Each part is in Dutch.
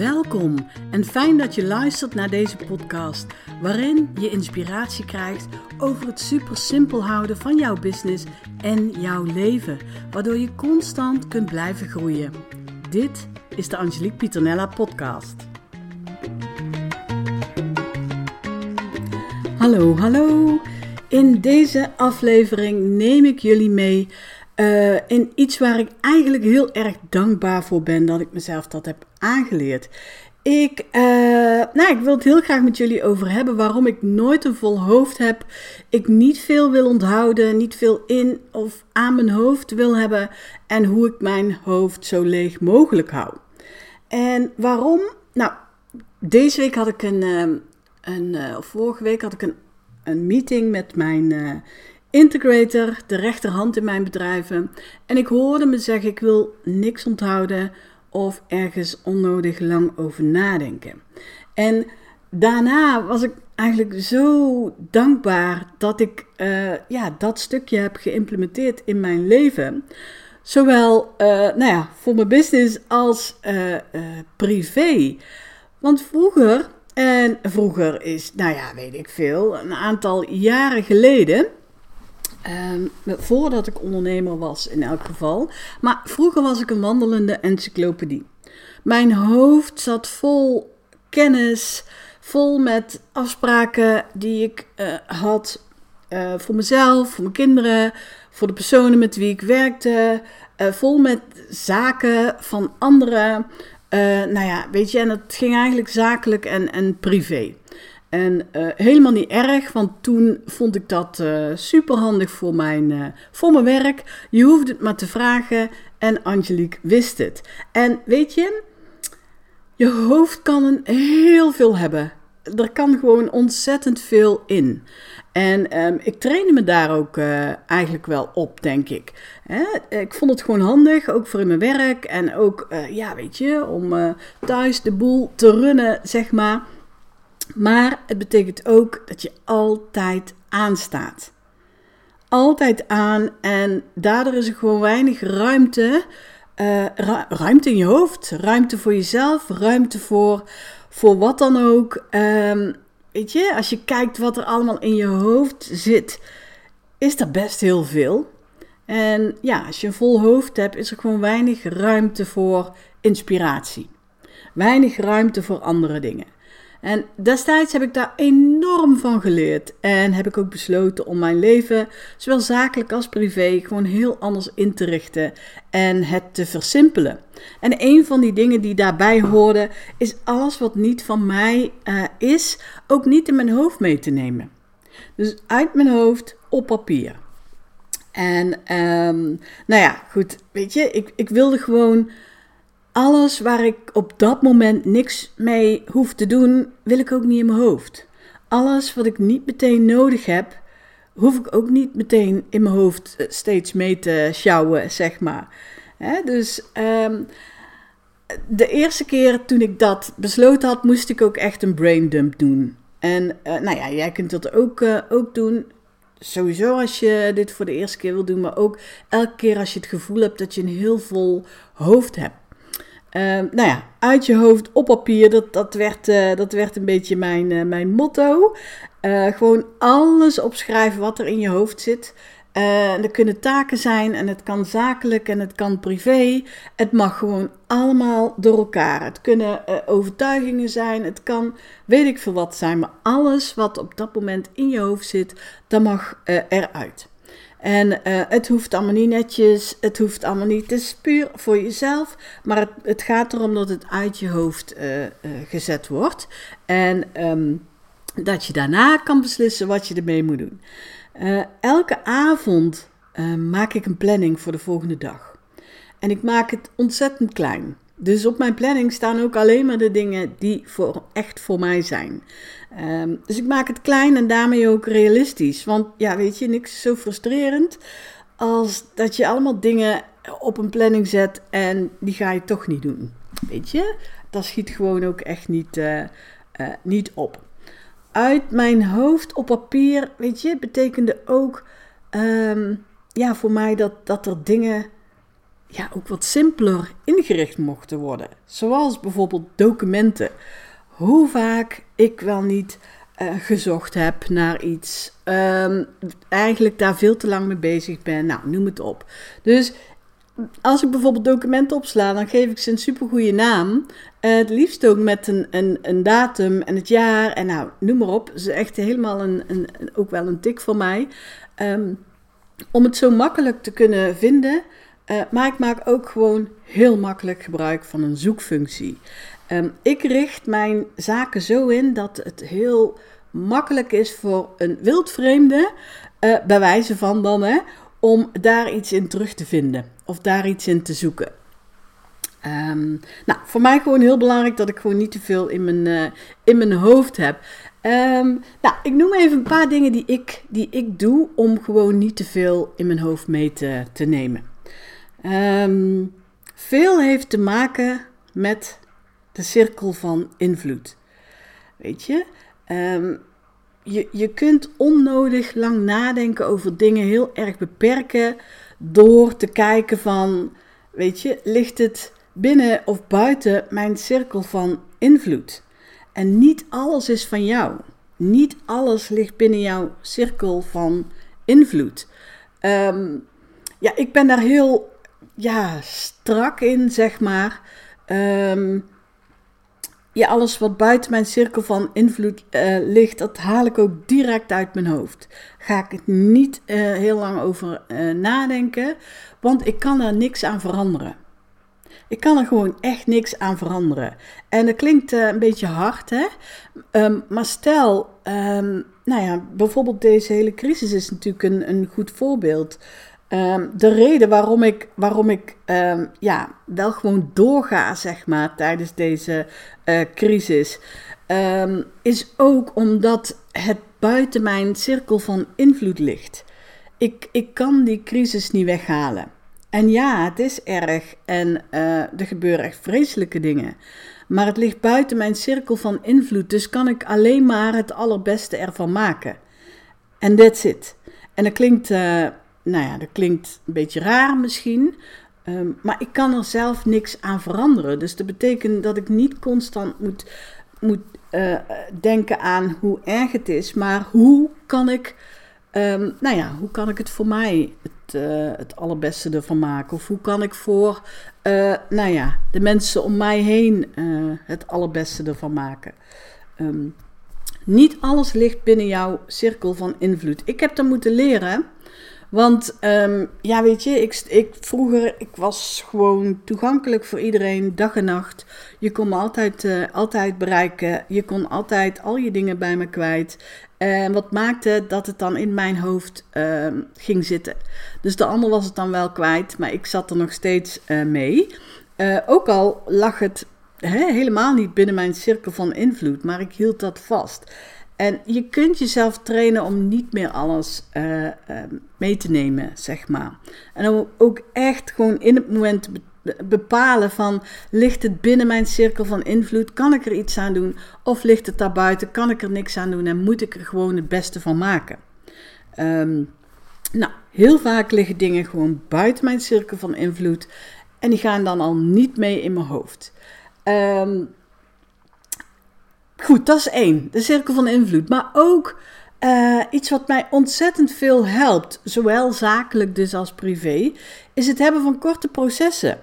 Welkom en fijn dat je luistert naar deze podcast, waarin je inspiratie krijgt over het super simpel houden van jouw business en jouw leven, waardoor je constant kunt blijven groeien. Dit is de Angelique Pieternella podcast. Hallo, hallo. In deze aflevering neem ik jullie mee in iets waar ik eigenlijk heel erg dankbaar voor ben dat ik mezelf dat heb aangeleerd. Ik, uh, nou, ik wil het heel graag met jullie over hebben waarom ik nooit een vol hoofd heb. Ik niet veel wil onthouden, niet veel in of aan mijn hoofd wil hebben en hoe ik mijn hoofd zo leeg mogelijk hou. En waarom? Nou, deze week had ik een, uh, een of vorige week had ik een, een meeting met mijn integrator, de rechterhand in mijn bedrijven. En ik hoorde me zeggen: ik wil niks onthouden of ergens onnodig lang over nadenken. En daarna was ik eigenlijk zo dankbaar dat ik uh, ja, dat stukje heb geïmplementeerd in mijn leven. Zowel uh, nou ja, voor mijn business als uh, privé. Want vroeger, en vroeger is, nou ja, weet ik veel, een aantal jaren geleden Um, voordat ik ondernemer was in elk geval. Maar vroeger was ik een wandelende encyclopedie. Mijn hoofd zat vol kennis, vol met afspraken die ik uh, had uh, voor mezelf, voor mijn kinderen, voor de personen met wie ik werkte. Uh, vol met zaken van anderen. nou ja, weet je, en het ging eigenlijk zakelijk en, en privé. En uh, helemaal niet erg, want toen vond ik dat uh, super handig voor mijn, uh, voor mijn werk. Je hoefde het maar te vragen en Angelique wist het. En weet je, je hoofd kan een heel veel hebben. Er kan gewoon ontzettend veel in. En um, ik trainde me daar ook eigenlijk wel op, denk ik. Hè? Ik vond het gewoon handig, ook voor in mijn werk. En ook, ja, weet je, om thuis de boel te runnen, zeg maar. Maar het betekent ook dat je altijd aanstaat. Altijd aan en daardoor is er gewoon weinig ruimte. Uh, ruimte in je hoofd, ruimte voor jezelf, ruimte voor, voor wat dan ook. Um, weet je, als je kijkt wat er allemaal in je hoofd zit, is er best heel veel. En ja, als je een vol hoofd hebt, is er gewoon weinig ruimte voor inspiratie. Weinig ruimte voor andere dingen. En destijds heb ik daar enorm van geleerd. En heb ik ook besloten om mijn leven, zowel zakelijk als privé, gewoon heel anders in te richten en het te versimpelen. En een van die dingen die daarbij hoorden, is alles wat niet van mij uh, is, ook niet in mijn hoofd mee te nemen. Dus uit mijn hoofd op papier. En um, nou ja, goed, weet je, ik, ik wilde gewoon alles waar ik op dat moment niks mee hoef te doen, wil ik ook niet in mijn hoofd. Alles wat ik niet meteen nodig heb, hoef ik ook niet meteen in mijn hoofd eh, steeds mee te sjouwen, zeg maar. dus um, de eerste keer toen ik dat besloten had, moest ik ook echt een brain dump doen. En uh, nou ja, jij kunt dat ook, uh, ook doen. Sowieso als je dit voor de eerste keer wil doen, maar ook elke keer als je het gevoel hebt dat je een heel vol hoofd hebt. Uh, nou ja, uit je hoofd op papier, dat, dat, werd, uh, dat werd een beetje mijn, uh, mijn motto. Uh, gewoon alles opschrijven wat er in je hoofd zit. er kunnen taken zijn en het kan zakelijk en het kan privé. Het mag gewoon allemaal door elkaar. Het kunnen overtuigingen zijn, het kan weet ik veel wat zijn. Maar alles wat op dat moment in je hoofd zit, dat mag eruit. En uh, het hoeft allemaal niet netjes, het hoeft allemaal niet. Het is puur voor jezelf, maar het, het gaat erom dat het uit je hoofd uh, uh, gezet wordt. En um, dat je daarna kan beslissen wat je ermee moet doen. elke avond maak ik een planning voor de volgende dag. En ik maak het ontzettend klein. Dus op mijn planning staan ook alleen maar de dingen die voor, echt voor mij zijn. Um, dus ik maak het klein en daarmee ook realistisch. Want ja, weet je, niks zo frustrerend als dat je allemaal dingen op een planning zet en die ga je toch niet doen. Weet je, dat schiet gewoon ook echt niet, uh, uh, niet op. Uit mijn hoofd op papier, weet je, betekende ook um, ja, voor mij dat, dat er dingen ja, ook wat simpeler ingericht mochten worden. Zoals bijvoorbeeld documenten. Hoe vaak ik wel niet uh, gezocht heb naar iets. Um, eigenlijk daar veel te lang mee bezig ben. Nou, noem het op. Dus als ik bijvoorbeeld documenten opsla, dan geef ik ze een supergoeie naam. Uh, het liefst ook met een, een, een datum en het jaar en nou, noem maar op. Is echt helemaal een, een, ook wel een tik voor mij. Um, om het zo makkelijk te kunnen vinden. Uh, maar ik maak ook gewoon heel makkelijk gebruik van een zoekfunctie. Um, ik richt mijn zaken zo in dat het heel makkelijk is voor een wildvreemde, uh, bij wijze van dan, hè, om daar iets in terug te vinden of daar iets in te zoeken. Um, nou, voor mij gewoon heel belangrijk dat ik gewoon niet te veel in mijn, uh, in mijn hoofd heb. Um, nou, ik noem even een paar dingen die ik, die ik doe om gewoon niet te veel in mijn hoofd mee te, te nemen. Um, veel heeft te maken met de cirkel van invloed. Weet je, um, je, je kunt onnodig lang nadenken over dingen heel erg beperken door te kijken van, weet je, ligt het binnen of buiten mijn cirkel van invloed? En niet alles is van jou. Niet alles ligt binnen jouw cirkel van invloed. Um, ja, ik ben daar heel ja, strak in, zeg maar. Um, ja, alles wat buiten mijn cirkel van invloed uh, ligt, dat haal ik ook direct uit mijn hoofd. Ga ik het niet uh, heel lang over uh, nadenken, want ik kan er niks aan veranderen. Ik kan er gewoon echt niks aan veranderen. En dat klinkt een beetje hard, hè? Um, maar stel, um, nou ja, bijvoorbeeld deze hele crisis is natuurlijk een, een goed voorbeeld. Um, de reden waarom ik, waarom ik um, ja, wel gewoon doorga, zeg maar, tijdens deze uh, crisis, um, is ook omdat het buiten mijn cirkel van invloed ligt. Ik, ik kan die crisis niet weghalen. En ja, het is erg en uh, er gebeuren echt vreselijke dingen. Maar het ligt buiten mijn cirkel van invloed, dus kan ik alleen maar het allerbeste ervan maken. En that's it. En dat klinkt. Uh, nou ja, dat klinkt een beetje raar misschien. Um, maar ik kan er zelf niks aan veranderen. Dus dat betekent dat ik niet constant moet, moet uh, denken aan hoe erg het is. Maar hoe kan ik, um, nou ja, hoe kan ik het voor mij het, uh, het allerbeste ervan maken? Of hoe kan ik voor, uh, nou ja, de mensen om mij heen het allerbeste ervan maken? Um, niet alles ligt binnen jouw cirkel van invloed. Ik heb dat moeten leren. Want um, ja, weet je, ik, ik, vroeger ik was gewoon toegankelijk voor iedereen, dag en nacht. Je kon me altijd, uh, altijd bereiken. Je kon altijd al je dingen bij me kwijt. En wat maakte dat het dan in mijn hoofd uh, ging zitten. Dus de ander was het dan wel kwijt, maar ik zat er nog steeds uh, mee. Uh, ook al lag het helemaal niet binnen mijn cirkel van invloed, maar ik hield dat vast. En je kunt jezelf trainen om niet meer alles uh, uh, mee te nemen, zeg maar. En om ook echt gewoon in het moment te bepalen van... ligt het binnen mijn cirkel van invloed? Kan ik er iets aan doen? Of ligt het daarbuiten? Kan ik er niks aan doen? En moet ik er gewoon het beste van maken? Um, nou, heel vaak liggen dingen gewoon buiten mijn cirkel van invloed. En die gaan dan al niet mee in mijn hoofd. Um, Goed, dat is één. De cirkel van invloed. Maar ook uh, iets wat mij ontzettend veel helpt, zowel zakelijk dus als privé, is het hebben van korte processen.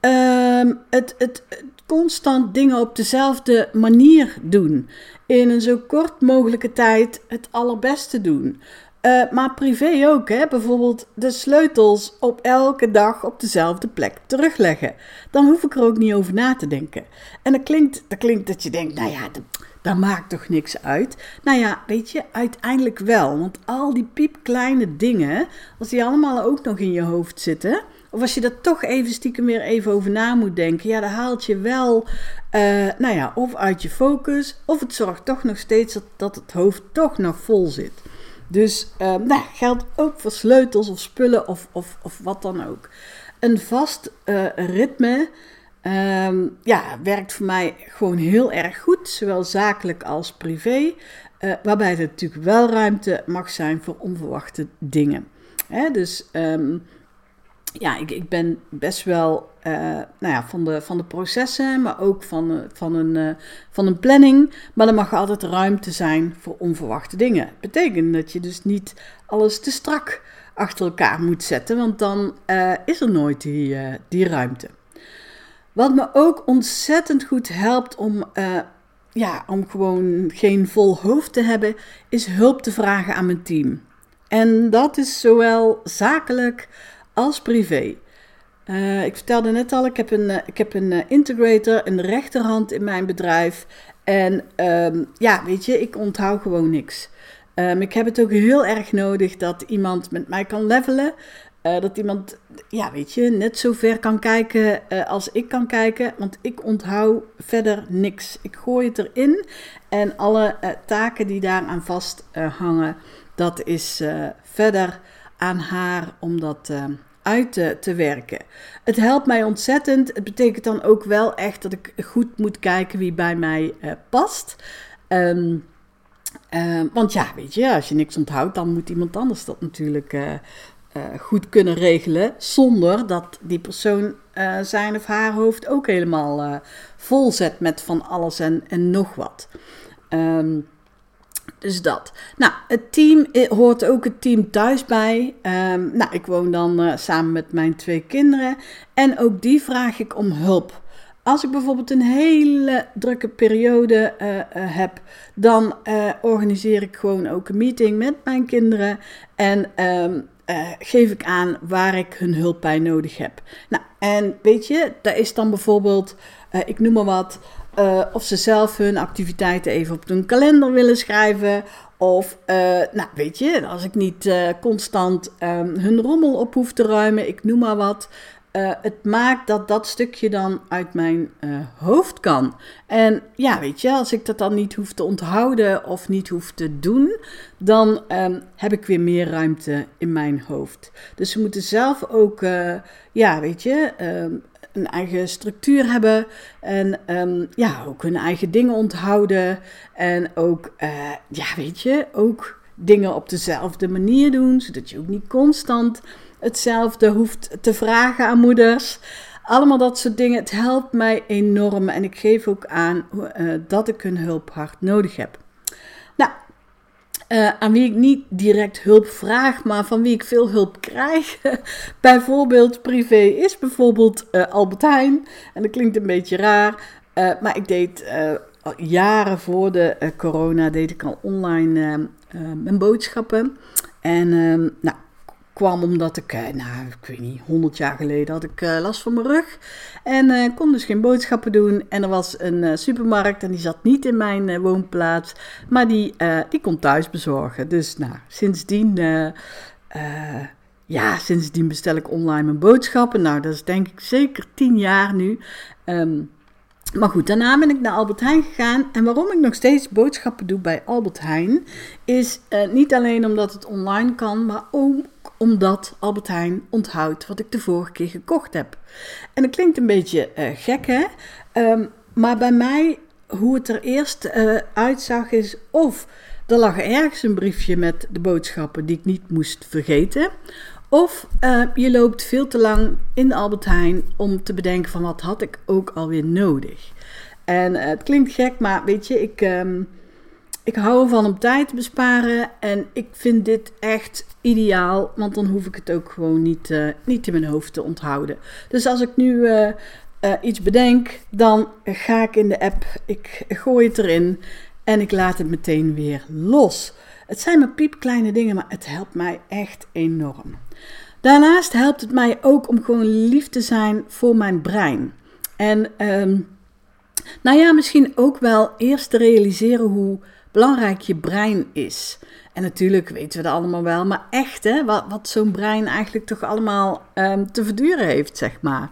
Uh, het, het, het, constant dingen op dezelfde manier doen. In een zo kort mogelijke tijd het allerbeste doen. Uh, maar privé ook, hè? bijvoorbeeld de sleutels op elke dag op dezelfde plek terugleggen. Dan hoef ik er ook niet over na te denken. En dat klinkt dat, klinkt dat je denkt, nou ja, dat, maakt toch niks uit? Nou ja, weet je, uiteindelijk wel. Want al die piepkleine dingen, als die allemaal ook nog in je hoofd zitten... Of als je er toch even stiekem weer even over na moet denken, ja, dan haalt je wel, uh, nou ja, of uit je focus, of het zorgt toch nog steeds dat, dat het hoofd toch nog vol zit. Dus uh, nou, geldt ook voor sleutels of spullen of, of, of wat dan ook. Een vast uh, ritme um, ja, werkt voor mij gewoon heel erg goed, zowel zakelijk als privé. Uh, waarbij er natuurlijk wel ruimte mag zijn voor onverwachte dingen. Hè, dus um, ja, ik, ik ben best wel uh, nou ja, van, de, van de processen, maar ook van, van, een, uh, van een planning. Maar er mag altijd ruimte zijn voor onverwachte dingen. Dat betekent dat je dus niet alles te strak achter elkaar moet zetten, want dan is er nooit die, die ruimte. Wat me ook ontzettend goed helpt om, ja, om gewoon geen vol hoofd te hebben, is hulp te vragen aan mijn team. En dat is zowel zakelijk als privé. Uh, ik vertelde net al, ik heb een, uh, ik heb een uh, integrator, een rechterhand in mijn bedrijf. En um, ja, weet je, ik onthoud gewoon niks. Um, ik heb het ook heel erg nodig dat iemand met mij kan levelen. dat iemand, ja, weet je, net zo ver kan kijken als ik kan kijken. Want ik onthoud verder niks. Ik gooi het erin. En alle taken die daaraan vast hangen, dat is verder aan haar om dat uit te, werken. Het helpt mij ontzettend. Het betekent dan ook wel echt dat ik goed moet kijken wie bij mij uh, past. Um, uh, want ja, weet je, als je niks onthoudt, dan moet iemand anders dat natuurlijk uh, goed kunnen regelen. Zonder dat die persoon zijn of haar hoofd ook helemaal vol zet met van alles en, nog wat. Um, dus dat. Nou, het team hoort ook het team thuis bij. Um, nou, ik woon dan uh, samen met mijn twee kinderen. En ook die vraag ik om hulp. Als ik bijvoorbeeld een hele drukke periode uh, heb, dan organiseer ik gewoon ook een meeting met mijn kinderen. En um, geef ik aan waar ik hun hulp bij nodig heb. Nou, en weet je, daar is dan bijvoorbeeld, ik noem maar wat. Uh, of ze zelf hun activiteiten even op hun kalender willen schrijven. Of, uh, nou weet je, als ik niet uh, constant um, hun rommel op hoef te ruimen, ik noem maar wat. het maakt dat dat stukje dan uit mijn hoofd kan. En ja, weet je, als ik dat dan niet hoef te onthouden of niet hoef te doen, dan um, heb ik weer meer ruimte in mijn hoofd. Dus ze moeten zelf ook, ja, weet je, um, eigen structuur hebben en um, ja, ook hun eigen dingen onthouden. En ook, uh, ja, weet je, ook dingen op dezelfde manier doen, zodat je ook niet constant hetzelfde hoeft te vragen aan moeders. Allemaal dat soort dingen. Het helpt mij enorm en ik geef ook aan uh, dat ik hun hulp hard nodig heb. Nou, uh, aan wie ik niet direct hulp vraag, maar van wie ik veel hulp krijg. bijvoorbeeld privé is bijvoorbeeld uh, Albert Heijn. En dat klinkt een beetje raar, uh, maar ik deed jaren voor de corona deed ik al online mijn boodschappen. En nou, kwam omdat ik, eh, nou, ik weet niet, 100 jaar geleden had ik uh, last van mijn rug. En uh, kon dus geen boodschappen doen. En er was een supermarkt en die zat niet in mijn woonplaats. Maar die, die kon thuis bezorgen. Dus nou, sindsdien, ja, sindsdien bestel ik online mijn boodschappen. Nou, dat is denk ik zeker 10 jaar nu. Um, maar goed, daarna ben ik naar Albert Heijn gegaan. En waarom ik nog steeds boodschappen doe bij Albert Heijn, is niet alleen omdat het online kan, maar ook omdat Albert Heijn onthoudt wat ik de vorige keer gekocht heb. En dat klinkt een beetje uh, gek, hè? Um, maar bij mij, hoe het er eerst uh, uitzag, is of er lag ergens een briefje met de boodschappen die ik niet moest vergeten. Of uh, je loopt veel te lang in de Albert Heijn om te bedenken van wat had ik ook alweer nodig. En het klinkt gek, maar weet je, ik, um, ik hou ervan om tijd te besparen. En ik vind dit echt ideaal, want dan hoef ik het ook gewoon niet, uh, niet in mijn hoofd te onthouden. Dus als ik nu iets bedenk, dan ga ik in de app, ik gooi het erin en ik laat het meteen weer los. Het zijn maar piepkleine dingen, maar het helpt mij echt enorm. Daarnaast helpt het mij ook om gewoon lief te zijn voor mijn brein. En um, nou ja, misschien ook wel eerst te realiseren hoe belangrijk je brein is. En natuurlijk weten we dat allemaal wel, maar echt hè, wat, zo'n brein eigenlijk toch allemaal um, te verduren heeft, zeg maar.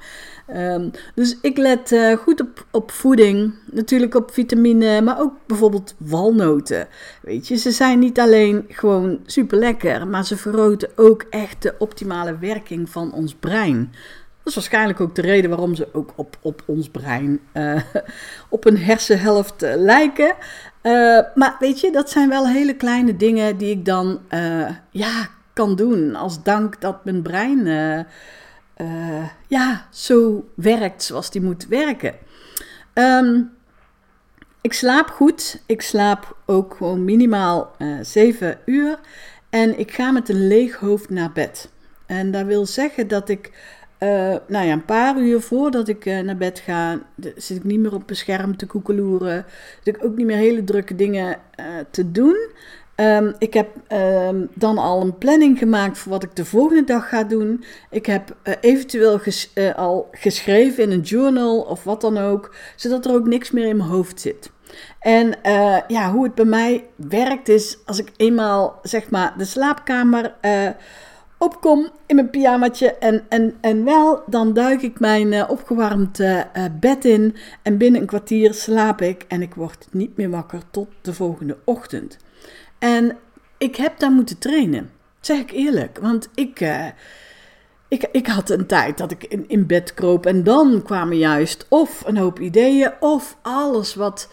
Um, dus ik let uh, goed op, op voeding, natuurlijk op vitamine, maar ook bijvoorbeeld walnoten. Weet je, ze zijn niet alleen gewoon super lekker, maar ze vergroten ook echt de optimale werking van ons brein. Dat is waarschijnlijk ook de reden waarom ze ook op, op ons brein, uh, op een hersenhelft uh, lijken. Uh, maar weet je, dat zijn wel hele kleine dingen die ik dan ja, kan doen als dank dat mijn brein ja, zo werkt zoals die moet werken. Ehm, ik slaap goed. Ik slaap ook gewoon minimaal uh, 7 uur. En ik ga met een leeg hoofd naar bed. En dat wil zeggen dat ik uh, nou ja, een paar uur voordat ik uh, naar bed ga, zit ik niet meer op een scherm te koekeloeren. Zit ik ook niet meer hele drukke dingen uh, te doen. Um, ik heb um, dan al een planning gemaakt voor wat ik de volgende dag ga doen. Ik heb eventueel al geschreven in een journal of wat dan ook, zodat er ook niks meer in mijn hoofd zit. En ja, hoe het bij mij werkt is, als ik eenmaal zeg maar de slaapkamer opkom in mijn pyjamaatje en, en, en wel, dan duik ik mijn uh, opgewarmd uh, bed in en binnen een kwartier slaap ik en ik word niet meer wakker tot de volgende ochtend. En ik heb daar moeten trainen, zeg ik eerlijk, want ik, ik, ik had een tijd dat ik in, in bed kroop en dan kwamen juist of een hoop ideeën of alles wat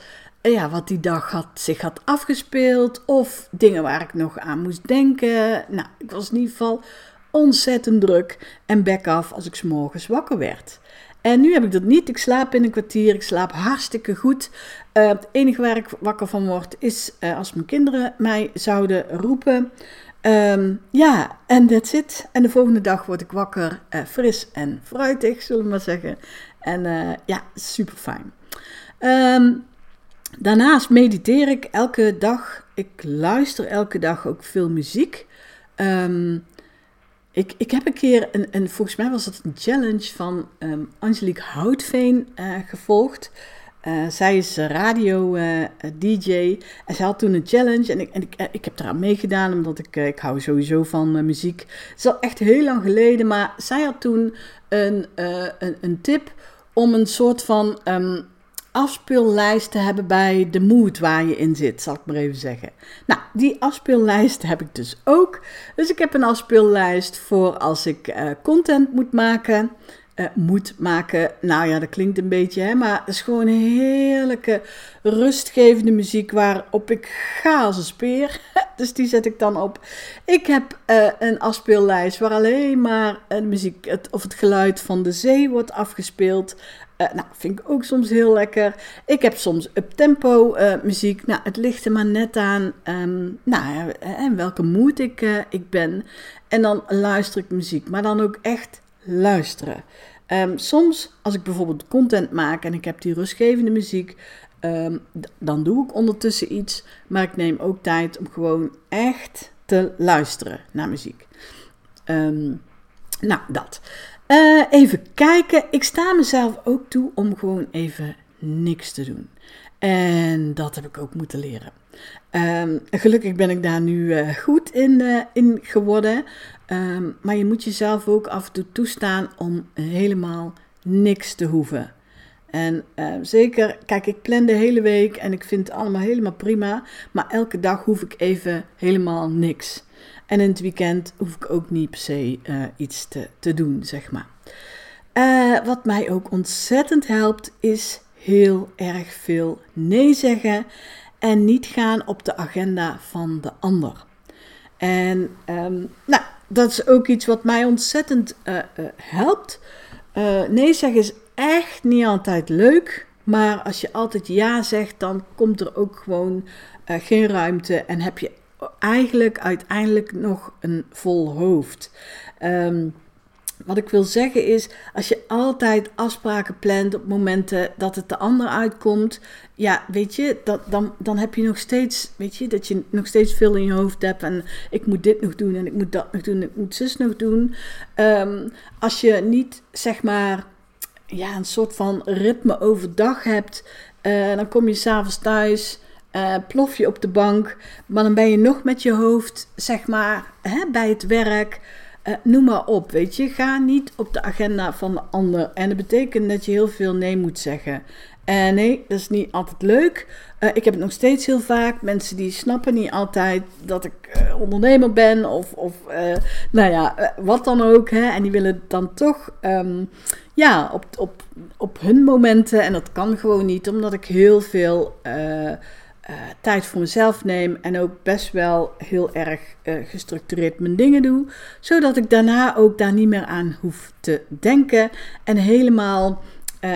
ja, wat die dag had, zich had afgespeeld. Of dingen waar ik nog aan moest denken. Nou, ik was in ieder geval ontzettend druk en back af als ik s'morgens wakker werd. En nu heb ik dat niet. Ik slaap in een kwartier. Ik slaap hartstikke goed. Uh, het enige waar ik wakker van word is uh, als mijn kinderen mij zouden roepen. Um, ja, en that's it. En de volgende dag word ik wakker, uh, fris en fruitig, zullen we maar zeggen. En ja, super fijn. Um, Daarnaast mediteer ik elke dag. Ik luister elke dag ook veel muziek. Um, ik, ik heb een keer, een, een, volgens mij was dat een challenge van um, Angelique Houtveen uh, gevolgd. Uh, zij is radio-dj uh, en zij had toen een challenge en ik, en ik, ik heb eraan meegedaan omdat ik, ik hou sowieso van muziek. Het is al echt heel lang geleden, maar zij had toen een, een, een, tip om een soort van um, afspeellijst te hebben bij de mood waar je in zit, zal ik maar even zeggen. Nou, die afspeellijst heb ik dus ook. Dus ik heb een afspeellijst voor als ik uh, content moet maken. Uh, moet maken. Nou ja, dat klinkt een beetje, hè, maar het is gewoon heerlijke, rustgevende muziek waarop ik ga als een speer. dus die zet ik dan op. Ik heb uh, een afspeellijst waar alleen maar uh, muziek het, of het geluid van de zee wordt afgespeeld. Uh, nou, vind ik ook soms heel lekker. Ik heb soms up-tempo uh, muziek. Nou, het ligt er maar net aan um, nou, en welke moed ik, ik ben. En dan luister ik muziek, maar dan ook echt luisteren. Um, soms, als ik bijvoorbeeld content maak en ik heb die rustgevende muziek, um, dan doe ik ondertussen iets. Maar ik neem ook tijd om gewoon echt te luisteren naar muziek. Nou, dat. Uh, even kijken. Ik sta mezelf ook toe om gewoon even niks te doen. En dat heb ik ook moeten leren. Um, gelukkig ben ik daar nu uh, goed in, uh, in geworden. Um, maar je moet jezelf ook af en toe toestaan om helemaal niks te hoeven. En zeker, kijk, ik plan de hele week en ik vind het allemaal helemaal prima. Maar elke dag hoef ik even helemaal niks. En in het weekend hoef ik ook niet per se uh, iets te, te doen, zeg maar. Uh, wat mij ook ontzettend helpt, is heel erg veel nee zeggen en niet gaan op de agenda van de ander. En um, nou, dat is ook iets wat mij ontzettend uh, helpt. nee zeggen is echt niet altijd leuk. Maar als je altijd ja zegt, dan komt er ook gewoon geen ruimte en heb je eigenlijk uiteindelijk nog een vol hoofd. Um, wat ik wil zeggen is, als je altijd afspraken plant op momenten dat het de ander uitkomt, ja, weet je, dat, dan, dan heb je nog steeds, weet je, dat je nog steeds veel in je hoofd hebt en ik moet dit nog doen en ik moet dat nog doen en ik moet zus nog doen. Um, als je niet, zeg maar, ja, een soort van ritme overdag hebt, uh, dan kom je s'avonds thuis uh, plof je op de bank, maar dan ben je nog met je hoofd, zeg maar, hè, bij het werk. Uh, noem maar op, weet je. Ga niet op de agenda van de ander. En dat betekent dat je heel veel nee moet zeggen. En uh, nee, dat is niet altijd leuk. Ik heb het nog steeds heel vaak. Mensen die snappen niet altijd dat ik ondernemer ben. Of, of nou ja, wat dan ook. Hè. En die willen dan toch um, ja, op, op, op hun momenten. En dat kan gewoon niet, omdat ik heel veel tijd voor mezelf neem en ook best wel heel erg gestructureerd mijn dingen doe, zodat ik daarna ook daar niet meer aan hoef te denken en helemaal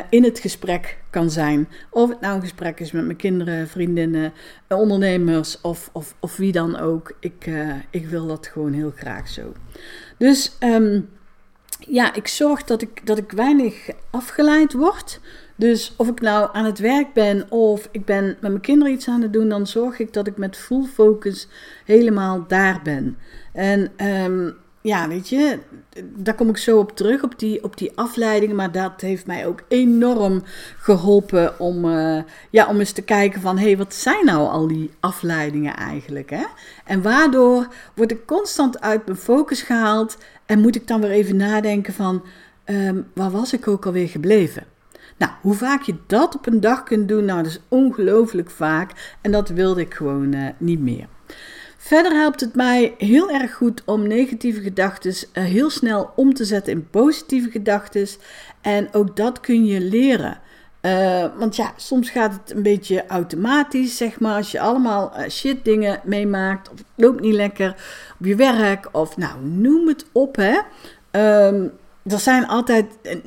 in het gesprek kan zijn. Of het nou een gesprek is met mijn kinderen, vriendinnen, ondernemers of, of, of wie dan ook. Ik, ik wil dat gewoon heel graag zo. Dus ehm, ja, ik zorg dat ik, dat ik weinig afgeleid word. Dus of ik nou aan het werk ben of ik ben met mijn kinderen iets aan het doen, dan zorg ik dat ik met full focus helemaal daar ben. En um, ja, weet je, daar kom ik zo op terug, op die, op die afleidingen. Maar dat heeft mij ook enorm geholpen om, uh, ja, om eens te kijken van... hé, hey, wat zijn nou al die afleidingen eigenlijk, hè? En waardoor word ik constant uit mijn focus gehaald... en moet ik dan weer even nadenken van... Um, waar was ik ook alweer gebleven? Nou, hoe vaak je dat op een dag kunt doen, nou, dat is ongelooflijk vaak. En dat wilde ik gewoon uh, niet meer. Verder helpt het mij heel erg goed om negatieve gedachten eh, heel snel om te zetten in positieve gedachten. En ook dat kun je leren. Uh, want ja, soms gaat het een beetje automatisch, zeg maar. Als je allemaal shit dingen meemaakt, of het loopt niet lekker op je werk, of nou, noem het op, hè. Um, er zijn altijd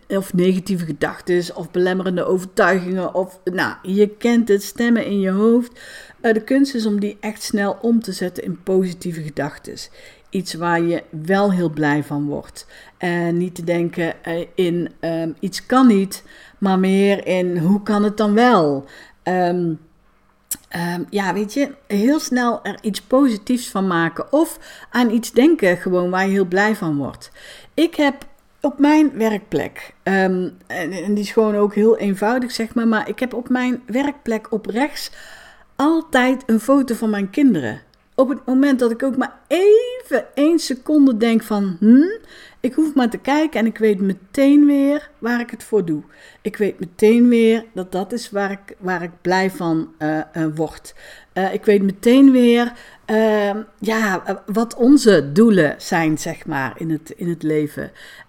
of negatieve gedachten, of belemmerende overtuigingen, of nou, je kent het, stemmen in je hoofd. Uh, de kunst is om die echt snel om te zetten in positieve gedachten. Iets waar je wel heel blij van wordt. En niet te denken uh, in um, iets kan niet, maar meer in hoe kan het dan wel. Um, Um, ja, weet je, heel snel er iets positiefs van maken. Of aan iets denken, gewoon waar je heel blij van wordt. Ik heb op mijn werkplek, um, en, die is gewoon ook heel eenvoudig, zeg maar, maar ik heb op mijn werkplek op rechts altijd een foto van mijn kinderen. Op het moment dat ik ook maar even één seconde denk van, hm, ik hoef maar te kijken en ik weet meteen weer waar ik het voor doe. Ik weet meteen weer dat dat is waar ik, waar ik blij van uh, word. Uh, ik weet meteen weer ehm, ja, wat onze doelen zijn, zeg maar, in het, in het leven.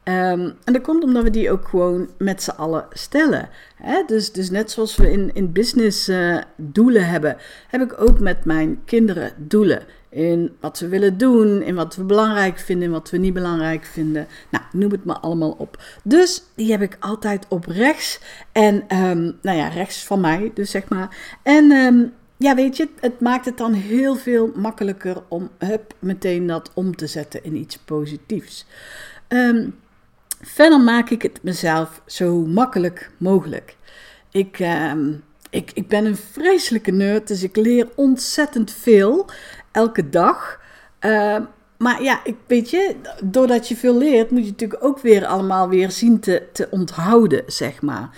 Um, en dat komt omdat we die ook gewoon met z'n allen stellen. Hè? Dus, dus net zoals we in, in business doelen hebben, heb ik ook met mijn kinderen doelen in wat we willen doen, in wat we belangrijk vinden, in wat we niet belangrijk vinden. Nou, noem het maar allemaal op. Dus die heb ik altijd op rechts. En, um, nou ja, rechts van mij, dus zeg maar. En ja, weet je, het maakt het dan heel veel makkelijker om hup, meteen dat om te zetten in iets positiefs. Um, verder maak ik het mezelf zo makkelijk mogelijk. Ik, ik, ik ben een vreselijke nerd, dus ik leer ontzettend veel elke dag. Uh, maar ja, ik weet je, doordat je veel leert, moet je natuurlijk ook weer allemaal weer zien te, te onthouden, zeg maar.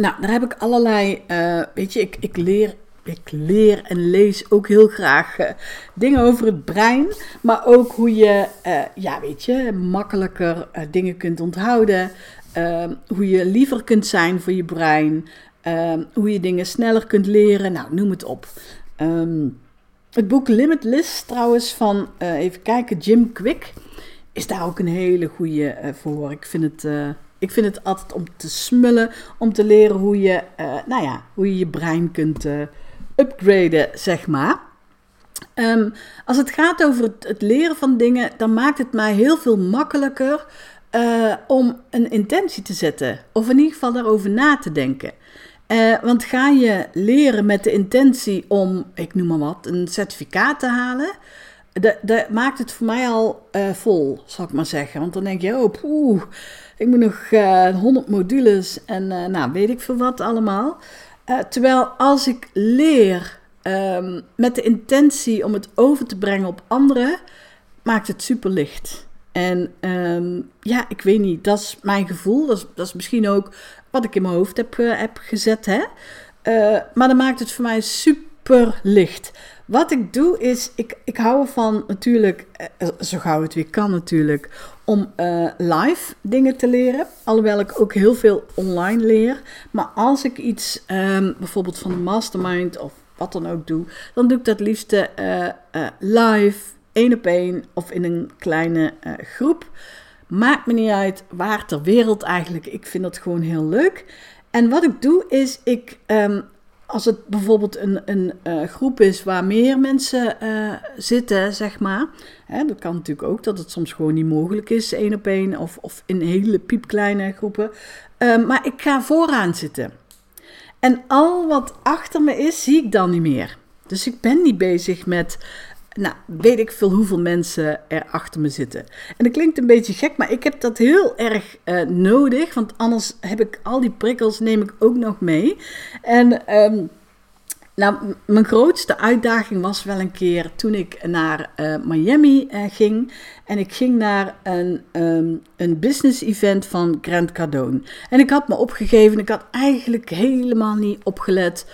Nou, daar heb ik allerlei, uh, weet je, ik, ik leer ik leer en lees ook heel graag uh, dingen over het brein. Maar ook hoe je, uh, ja, weet je, makkelijker dingen kunt onthouden. Ehm, hoe je liever kunt zijn voor je brein. Ehm, hoe je dingen sneller kunt leren. Nou, noem het op. Um, het boek Limitless trouwens van, even kijken, Jim Quick is daar ook een hele goede voor. Ik vind, het, ik vind het altijd om te smullen, om te leren hoe je, nou ja, hoe je je brein kunt upgraden, zeg maar. Um, als het gaat over het, leren van dingen, dan maakt het mij heel veel makkelijker om een intentie te zetten. Of in ieder geval daarover na te denken. Want ga je leren met de intentie om, ik noem maar wat, een certificaat te halen, dat maakt het voor mij al vol, zal ik maar zeggen. Want dan denk je, oh, poeh, ik moet nog eh, 100 modules en nou, weet ik veel wat allemaal. terwijl als ik leer um, met de intentie om het over te brengen op anderen, maakt het super licht. En um, ja, ik weet niet, dat is mijn gevoel. Dat is, dat is misschien ook wat ik in mijn hoofd heb, gezet. Hè? Maar dan maakt het voor mij super licht. Wat ik doe is, ik, ik hou ervan natuurlijk, uh, zo gauw het weer kan natuurlijk, om live dingen te leren. Alhoewel ik ook heel veel online leer. Maar als ik iets um, bijvoorbeeld van de mastermind of wat dan ook doe, dan doe ik dat liefste live, één op één of in een kleine groep. Maakt me niet uit waar ter wereld eigenlijk. Ik vind dat gewoon heel leuk. En wat ik doe is, ik um, als het bijvoorbeeld een, een uh, groep is waar meer mensen uh, zitten, zeg maar. Hè, dat kan natuurlijk ook dat het soms gewoon niet mogelijk is, één op één, of, of in hele piepkleine groepen. Uh, maar ik ga vooraan zitten. En al wat achter me is, zie ik dan niet meer. Dus ik ben niet bezig met nou, weet ik veel hoeveel mensen er achter me zitten. En dat klinkt een beetje gek, maar ik heb dat heel erg uh, nodig. Want anders heb ik al die prikkels, neem ik ook nog mee. En um, nou, mijn grootste uitdaging was wel een keer toen ik naar uh, Miami uh, ging. En ik ging naar een, um, een business event van Grant Cardone. En ik had me opgegeven, ik had eigenlijk helemaal niet opgelet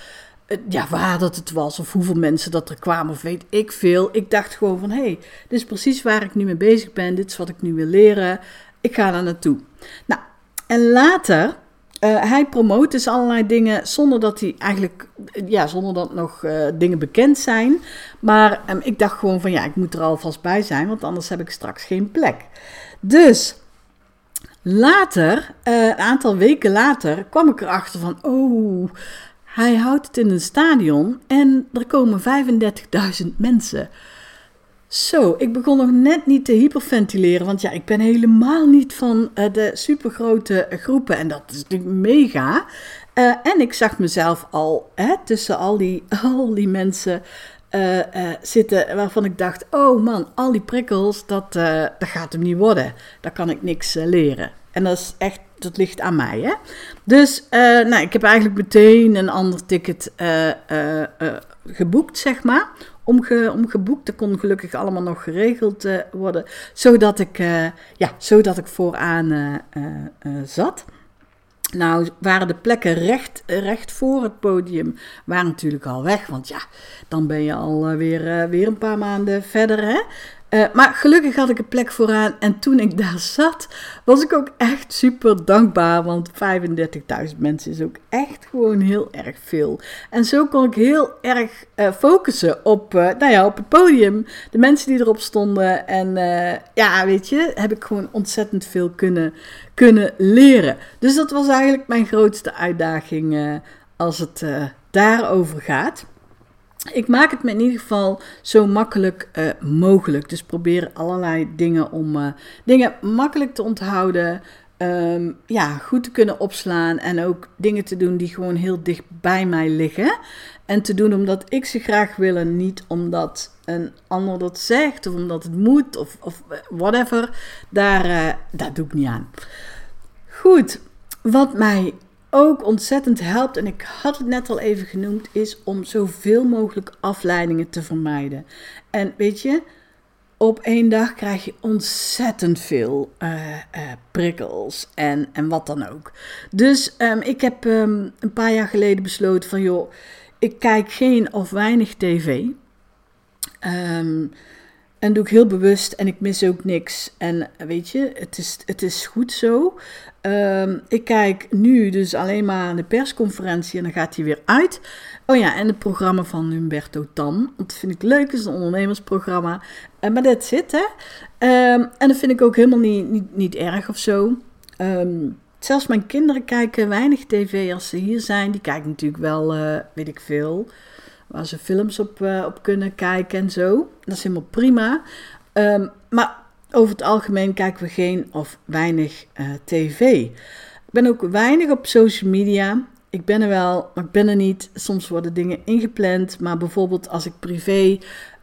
ja, waar dat het was of hoeveel mensen dat er kwamen of weet ik veel. Ik dacht gewoon van, hé, hey, dit is precies waar ik nu mee bezig ben. Dit is wat ik nu wil leren. Ik ga daar naartoe. Nou, en later, uh, hij promoot dus allerlei dingen zonder dat hij eigenlijk, ja, zonder dat nog uh, dingen bekend zijn. Maar um, ik dacht gewoon van, ja, ik moet er alvast bij zijn, want anders heb ik straks geen plek. Dus... Later, een aantal weken later, kwam ik erachter van: oh, hij houdt het in een stadion en er komen 35.000 mensen. Zo, ik begon nog net niet te hyperventileren, want ja, ik ben helemaal niet van uh, de supergrote groepen en dat is natuurlijk mega. Uh, en ik zag mezelf al hè, tussen al die, al die mensen uh, zitten waarvan ik dacht, oh man, al die prikkels, dat, dat gaat hem niet worden. Daar kan ik niks leren. En dat is echt dat ligt aan mij. Hè? Dus uh, nou, ik heb eigenlijk meteen een ander ticket uh, uh, geboekt, zeg maar. Omge, omgeboekt. Dat kon gelukkig allemaal nog geregeld worden. Zodat ik, ja, zodat ik vooraan zat. Nou, waren de plekken recht, recht voor het podium waren natuurlijk al weg. Want ja, dan ben je alweer weer een paar maanden verder. Hè? Uh, maar gelukkig had ik een plek vooraan. En toen ik daar zat, was ik ook echt super dankbaar. Want 35.000 mensen is ook echt gewoon heel erg veel. En zo kon ik heel erg uh, focussen op, uh, nou ja, op het podium. De mensen die erop stonden. En ja, weet je, heb ik gewoon ontzettend veel kunnen, kunnen leren. Dus dat was eigenlijk mijn grootste uitdaging als het daarover gaat. Ik maak het me in ieder geval zo makkelijk uh, mogelijk. Dus probeer allerlei dingen om uh, dingen makkelijk te onthouden. Um, ja, goed te kunnen opslaan. En ook dingen te doen die gewoon heel dicht bij mij liggen. En te doen omdat ik ze graag wil en niet omdat een ander dat zegt. Of omdat het moet of, of whatever. Daar, daar doe ik niet aan. Goed, wat mij ook ontzettend helpt, en ik had het net al even genoemd, is om zoveel mogelijk afleidingen te vermijden. En weet je, op één dag krijg je ontzettend veel uh, uh, prikkels en, en wat dan ook. Dus um, ik heb um, een paar jaar geleden besloten van joh, ik kijk geen of weinig tv. Um, en doe ik heel bewust en ik mis ook niks. En weet je, het is, het is goed zo. Um, ik kijk nu dus alleen maar de persconferentie en dan gaat hij weer uit. Oh ja, en het programma van Humberto Tan. Dat vind ik leuk, het is een ondernemersprogramma. Maar dat zit, hè. Um, en dat vind ik ook helemaal niet, niet, niet erg of zo. Um, zelfs mijn kinderen kijken weinig tv als ze hier zijn. Die kijken natuurlijk wel, uh, weet ik veel waar ze films op, uh, op kunnen kijken en zo. Dat is helemaal prima. Maar over het algemeen kijken we geen of weinig uh, tv. Ik ben ook weinig op social media. Ik ben er wel, maar ik ben er niet. Soms worden dingen ingepland. Maar bijvoorbeeld als ik privé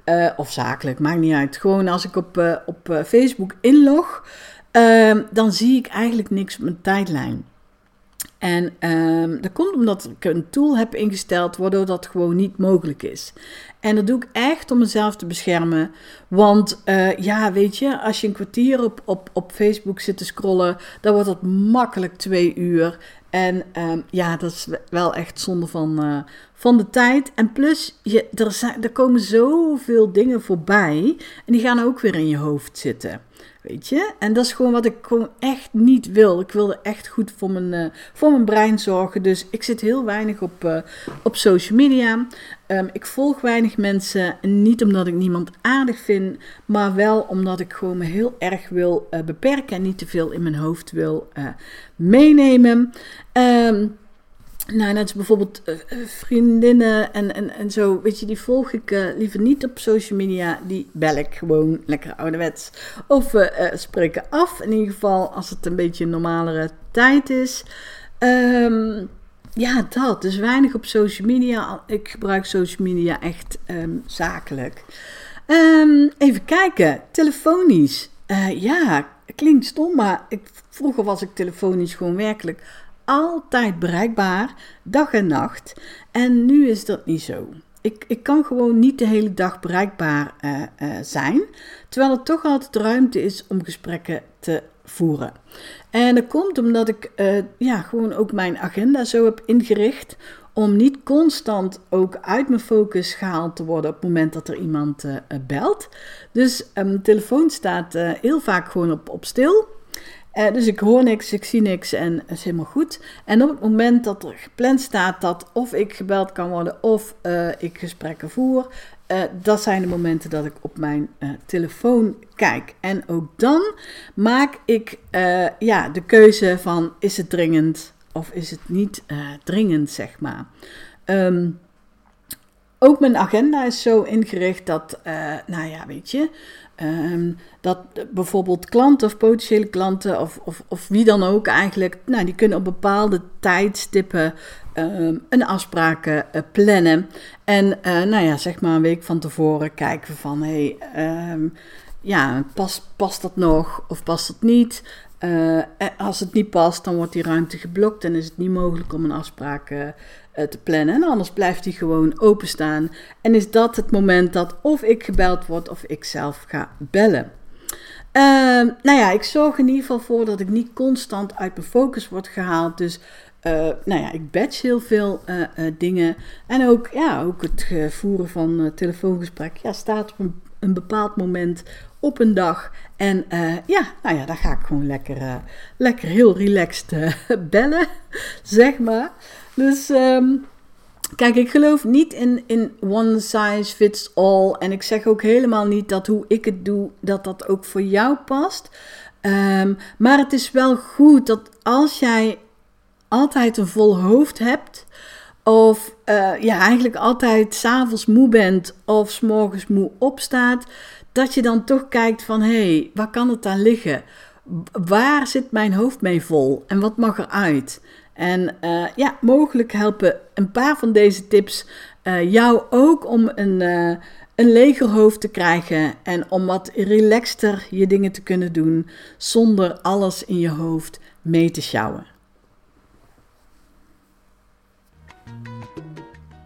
uh, of zakelijk, maakt niet uit. Gewoon als ik op, op Facebook inlog, ehm, dan zie ik eigenlijk niks op mijn tijdlijn. En um, dat komt omdat ik een tool heb ingesteld waardoor dat gewoon niet mogelijk is. En dat doe ik echt om mezelf te beschermen. Want uh, ja, weet je, als je een kwartier op, op, op Facebook zit te scrollen, dan wordt dat makkelijk twee uur. En um, ja, dat is wel echt zonde van, uh, van de tijd. En plus, je, er, zijn, er komen zoveel dingen voorbij en die gaan ook weer in je hoofd zitten. Weet je? En dat is gewoon wat ik gewoon echt niet wil. Ik wilde echt goed voor mijn, uh, voor mijn brein zorgen. Dus ik zit heel weinig op, uh, op social media. Um, ik volg weinig mensen. Niet omdat ik niemand aardig vind. Maar wel omdat ik gewoon me heel erg wil uh, beperken. En niet te veel in mijn hoofd wil meenemen. Um, nou, net bijvoorbeeld uh, vriendinnen en, en, en zo, weet je, die volg ik uh, liever niet op social media. Die bel ik gewoon lekker ouderwets. Of we uh, spreken af, in ieder geval als het een beetje een normalere tijd is. Um, ja, dat. Dus weinig op social media. Ik gebruik social media echt um, zakelijk. Um, even kijken, telefonisch. ja, klinkt stom, maar ik, vroeger was ik telefonisch gewoon werkelijk altijd bereikbaar, dag en nacht. En nu is dat niet zo. Ik, ik kan gewoon niet de hele dag bereikbaar uh, uh, zijn, terwijl er toch altijd ruimte is om gesprekken te voeren. En dat komt omdat ik uh, ja, gewoon ook mijn agenda zo heb ingericht om niet constant ook uit mijn focus gehaald te worden op het moment dat er iemand belt. Dus mijn telefoon staat heel vaak gewoon op, op stil. Uh, dus ik hoor niks, ik zie niks en het is helemaal goed. En op het moment dat er gepland staat dat of ik gebeld kan worden of uh, ik gesprekken voer, uh, dat zijn de momenten dat ik op mijn telefoon kijk. En ook dan maak ik ja, de keuze van is het dringend of is het niet dringend, zeg maar. Um, ook mijn agenda is zo ingericht dat, nou ja, weet je, Um, dat bijvoorbeeld klanten of potentiële klanten of, of, of wie dan ook eigenlijk, nou, die kunnen op bepaalde tijdstippen um, een afspraak uh, plannen. En uh, nou ja, zeg maar een week van tevoren kijken van, hey, um, ja, past, past dat nog of past dat niet? Als het niet past, dan wordt die ruimte geblokt en is het niet mogelijk om een afspraak uh, te plannen. En anders blijft die gewoon openstaan. En is dat het moment dat of ik gebeld word of ik zelf ga bellen. Uh, nou ja, ik zorg in ieder geval voor dat ik niet constant uit mijn focus word gehaald. Dus nou ja, ik batch heel veel dingen. En ook, ja, ook het voeren van telefoongesprek ja, staat op een, een bepaald moment op een dag. En ja, nou ja, dan ga ik gewoon lekker, lekker heel relaxed bellen, zeg maar. Dus um, kijk, ik geloof niet in, in one size fits all. En ik zeg ook helemaal niet dat hoe ik het doe, dat dat ook voor jou past. Um, maar het is wel goed dat als jij altijd een vol hoofd hebt... Of ja, eigenlijk altijd s'avonds moe bent of s'morgens moe opstaat dat je dan toch kijkt van hé, hey, waar kan het aan liggen? Waar zit mijn hoofd mee vol en wat mag eruit? En uh, ja, mogelijk helpen een paar van deze tips uh, jou ook om een, uh, een leger hoofd te krijgen en om wat relaxter je dingen te kunnen doen zonder alles in je hoofd mee te sjouwen.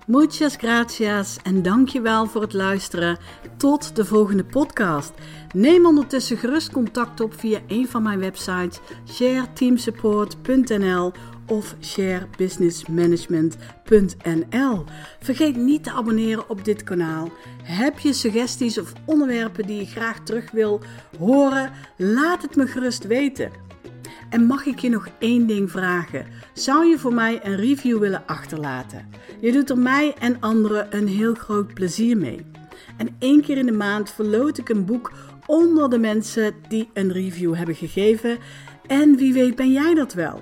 Muchas gracias en dankjewel voor het luisteren. Tot de volgende podcast. Neem ondertussen gerust contact op via een van mijn websites shareteamsupport.nl of sharebusinessmanagement.nl. Vergeet niet te abonneren op dit kanaal. Heb je suggesties of onderwerpen die je graag terug wil horen? Laat het me gerust weten. En mag ik je nog één ding vragen? Zou je voor mij een review willen achterlaten? Je doet er mij en anderen een heel groot plezier mee. En één keer in de maand verloot ik een boek onder de mensen die een review hebben gegeven. En wie weet ben jij dat wel?